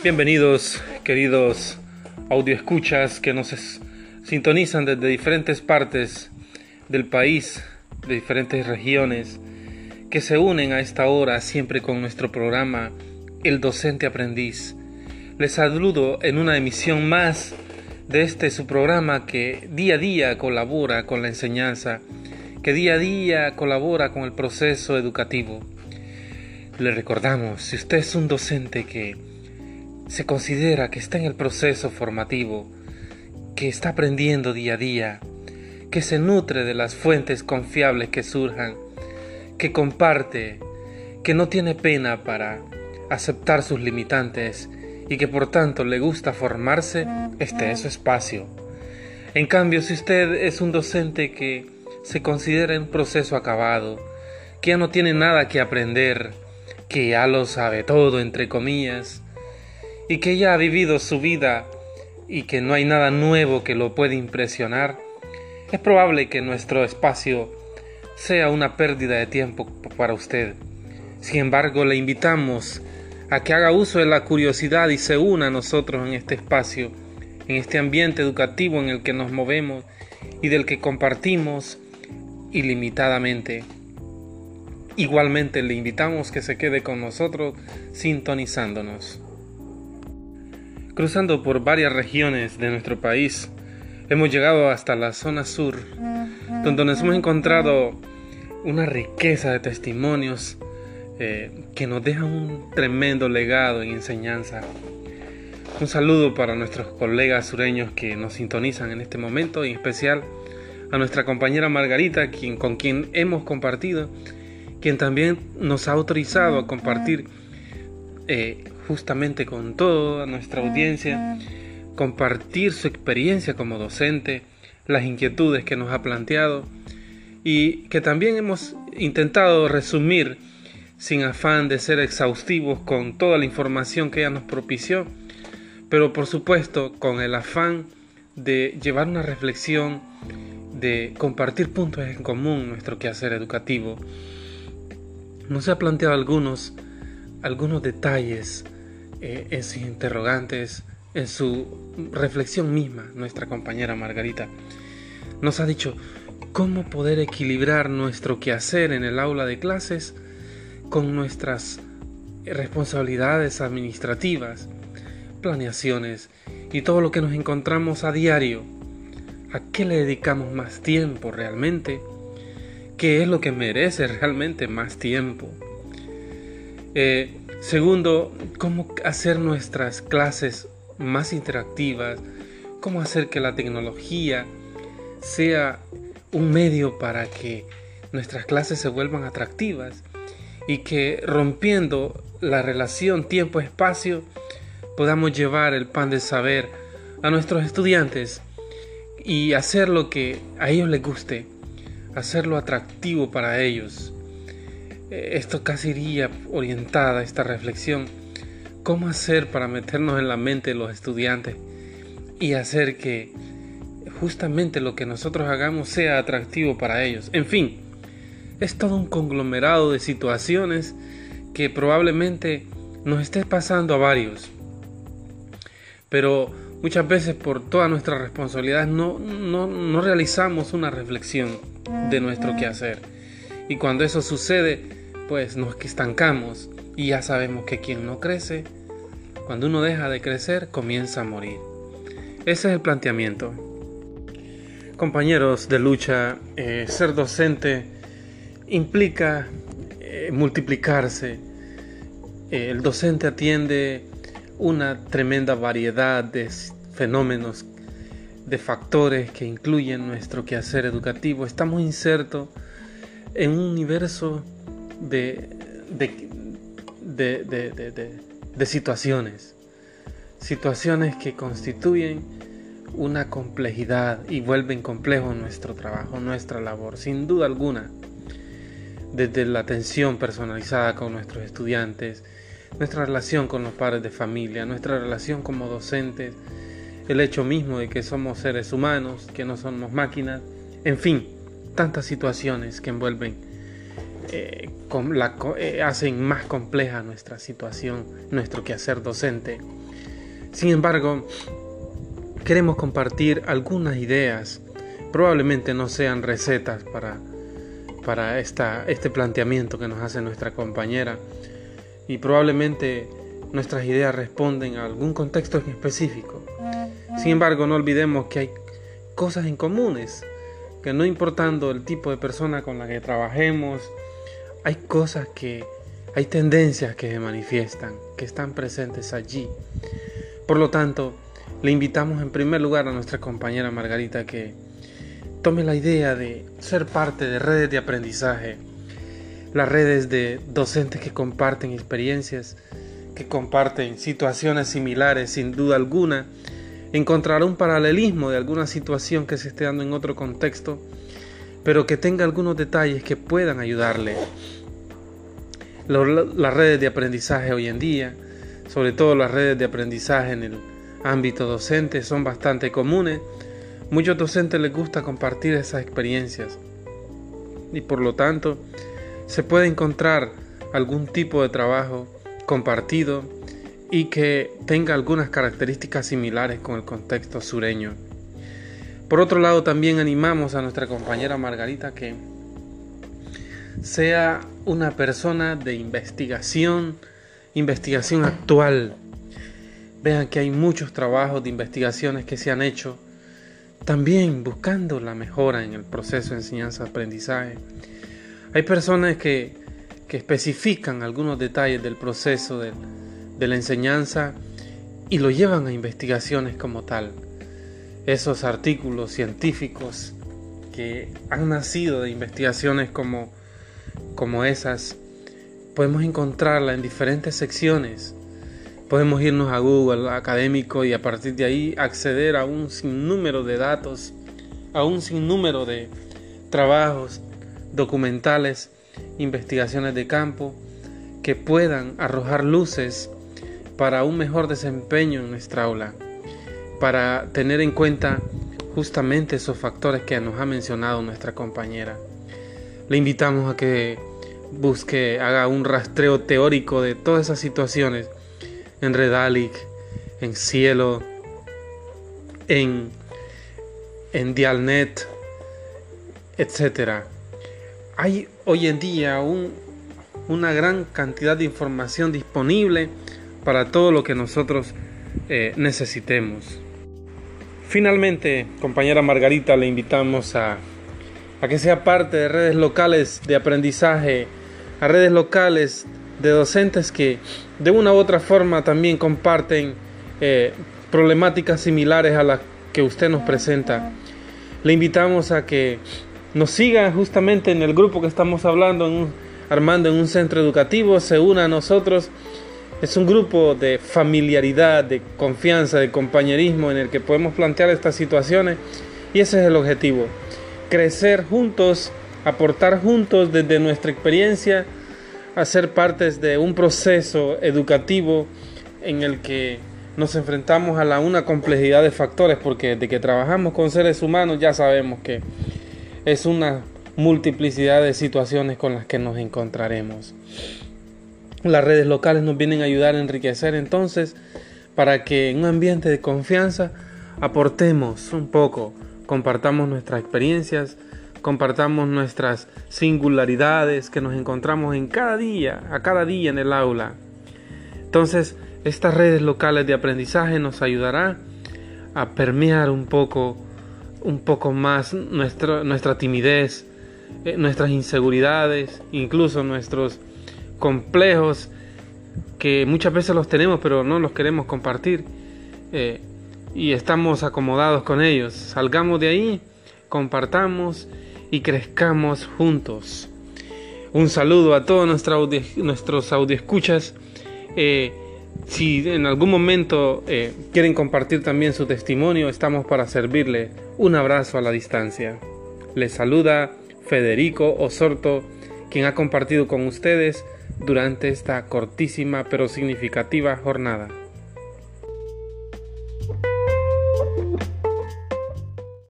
Bienvenidos, queridos audioescuchas que nos sintonizan desde diferentes partes del país, de diferentes regiones, que se unen a esta hora siempre con nuestro programa El Docente Aprendiz. Les saludo en una emisión más de este su programa que día a día colabora con la enseñanza, que día a día colabora con el proceso educativo. Le recordamos, si usted es un docente que se considera que está en el proceso formativo, que está aprendiendo día a día, que se nutre de las fuentes confiables que surjan, que comparte, que no tiene pena para aceptar sus limitantes y que por tanto le gusta formarse, este es su espacio. En cambio, si usted es un docente que se considera en proceso acabado, que ya no tiene nada que aprender, que ya lo sabe todo, entre comillas, y que ya ha vivido su vida y que no hay nada nuevo que lo pueda impresionar, es probable que nuestro espacio sea una pérdida de tiempo para usted. Sin embargo, le invitamos a que haga uso de la curiosidad y se una a nosotros en este espacio, en este ambiente educativo en el que nos movemos y del que compartimos ilimitadamente. Igualmente le invitamos que se quede con nosotros sintonizándonos. Cruzando por varias regiones de nuestro país, hemos llegado hasta la zona sur, donde nos hemos encontrado una riqueza de testimonios eh, que nos dejan un tremendo legado y enseñanza. Un saludo para nuestros colegas sureños que nos sintonizan en este momento, y en especial a nuestra compañera Margarita, quien, con quien hemos compartido, quien también nos ha autorizado a compartir eh, justamente con toda nuestra audiencia, compartir su experiencia como docente, las inquietudes que nos ha planteado y que también hemos intentado resumir sin afán de ser exhaustivos con toda la información que ella nos propició, pero por supuesto con el afán de llevar una reflexión, de compartir puntos en común nuestro quehacer educativo. Nos ha planteado algunos, algunos detalles eh, en sus interrogantes, en su reflexión misma, nuestra compañera Margarita, nos ha dicho cómo poder equilibrar nuestro quehacer en el aula de clases con nuestras responsabilidades administrativas, planeaciones y todo lo que nos encontramos a diario. ¿A qué le dedicamos más tiempo realmente? ¿Qué es lo que merece realmente más tiempo? Eh, Segundo, cómo hacer nuestras clases más interactivas, cómo hacer que la tecnología sea un medio para que nuestras clases se vuelvan atractivas y que rompiendo la relación tiempo-espacio podamos llevar el pan de saber a nuestros estudiantes y hacer lo que a ellos les guste, hacerlo atractivo para ellos. Eh, esto casi iría orientada esta reflexión. ¿Cómo hacer para meternos en la mente de los estudiantes y hacer que justamente lo que nosotros hagamos sea atractivo para ellos? En fin, es todo un conglomerado de situaciones que probablemente nos esté pasando a varios. Pero muchas veces por toda nuestra responsabilidad no, no, no realizamos una reflexión de nuestro quehacer. Y cuando eso sucede, pues nos estancamos y ya sabemos que quien no crece, cuando uno deja de crecer, comienza a morir. Ese es el planteamiento. Compañeros de lucha, eh, ser docente implica eh, multiplicarse. Eh, el docente atiende una tremenda variedad de fenómenos, de factores que incluyen nuestro quehacer educativo. Estamos insertos en un universo de, de, situaciones, situaciones que constituyen una complejidad y vuelven complejo nuestro trabajo, nuestra labor, sin duda alguna. Desde la atención personalizada con nuestros estudiantes, nuestra relación con los padres de familia, nuestra relación como docentes, el hecho mismo de que somos seres humanos, que no somos máquinas, en fin, tantas situaciones que envuelven eh, la, eh, hacen más compleja nuestra situación, nuestro quehacer docente. Sin embargo, queremos compartir algunas ideas. Probablemente no sean recetas para, para esta, este planteamiento que nos hace nuestra compañera. Y probablemente nuestras ideas responden a algún contexto en específico. Sin embargo, no olvidemos que hay cosas en comunes, que no importando el tipo de persona con la que trabajemos, hay cosas que, hay tendencias que se manifiestan, que están presentes allí. Por lo tanto, le invitamos en primer lugar a nuestra compañera Margarita que tome la idea de ser parte de redes de aprendizaje, las redes de docentes que comparten experiencias, que comparten situaciones similares sin duda alguna, encontrará un paralelismo de alguna situación que se esté dando en otro contexto, pero que tenga algunos detalles que puedan ayudarle. Las redes de aprendizaje hoy en día, sobre todo las redes de aprendizaje en el ámbito docente, son bastante comunes. Muchos docentes les gusta compartir esas experiencias y por lo tanto se puede encontrar algún tipo de trabajo compartido y que tenga algunas características similares con el contexto sureño. Por otro lado, también animamos a nuestra compañera Margarita que sea una persona de investigación, investigación actual. Vean que hay muchos trabajos de investigaciones que se han hecho, también buscando la mejora en el proceso de enseñanza-aprendizaje. Hay personas que, que especifican algunos detalles del proceso de la enseñanza y lo llevan a investigaciones como tal. Esos artículos científicos que han nacido de investigaciones como, como esas, podemos encontrarla en diferentes secciones. Podemos irnos a Google académico y a partir de ahí acceder a un sinnúmero de datos, a un sinnúmero de trabajos documentales, investigaciones de campo que puedan arrojar luces para un mejor desempeño en nuestra aula, para tener en cuenta justamente esos factores que nos ha mencionado nuestra compañera. Le invitamos a que busque, haga un rastreo teórico de todas esas situaciones en Redalic, en Cielo, en, Dialnet, etc. Hay hoy en día una gran cantidad de información disponible para todo lo que nosotros eh, necesitemos. Finalmente, compañera Margarita, le invitamos a, que sea parte de redes locales de aprendizaje, a redes locales de docentes que de una u otra forma también comparten eh, problemáticas similares a las que usted nos presenta. Le invitamos a que nos siga justamente en el grupo que estamos hablando, armando en un centro educativo, se una a nosotros es un grupo de familiaridad, de confianza, de compañerismo en el que podemos plantear estas situaciones y ese es el objetivo. Crecer juntos, aportar juntos desde nuestra experiencia, hacer partes de un proceso educativo en el que nos enfrentamos a la una complejidad de factores porque de que trabajamos con seres humanos ya sabemos que es una multiplicidad de situaciones con las que nos encontraremos. Las redes locales nos vienen a ayudar a enriquecer entonces para que en un ambiente de confianza aportemos un poco, compartamos nuestras experiencias, compartamos nuestras singularidades que nos encontramos en cada día, a cada día en el aula. Entonces, estas redes locales de aprendizaje nos ayudará a permear un poco, un poco más nuestra, nuestra timidez, eh, nuestras inseguridades, incluso nuestros complejos que muchas veces los tenemos pero no los queremos compartir eh, y estamos acomodados con ellos. Salgamos de ahí, compartamos y crezcamos juntos. Un saludo a todos nuestros nuestros escuchas Eh, si en algún momento eh, quieren compartir también su testimonio, estamos para servirle. Un abrazo a la distancia. Les saluda Federico Osorto, quien ha compartido con ustedes durante esta cortísima pero significativa jornada.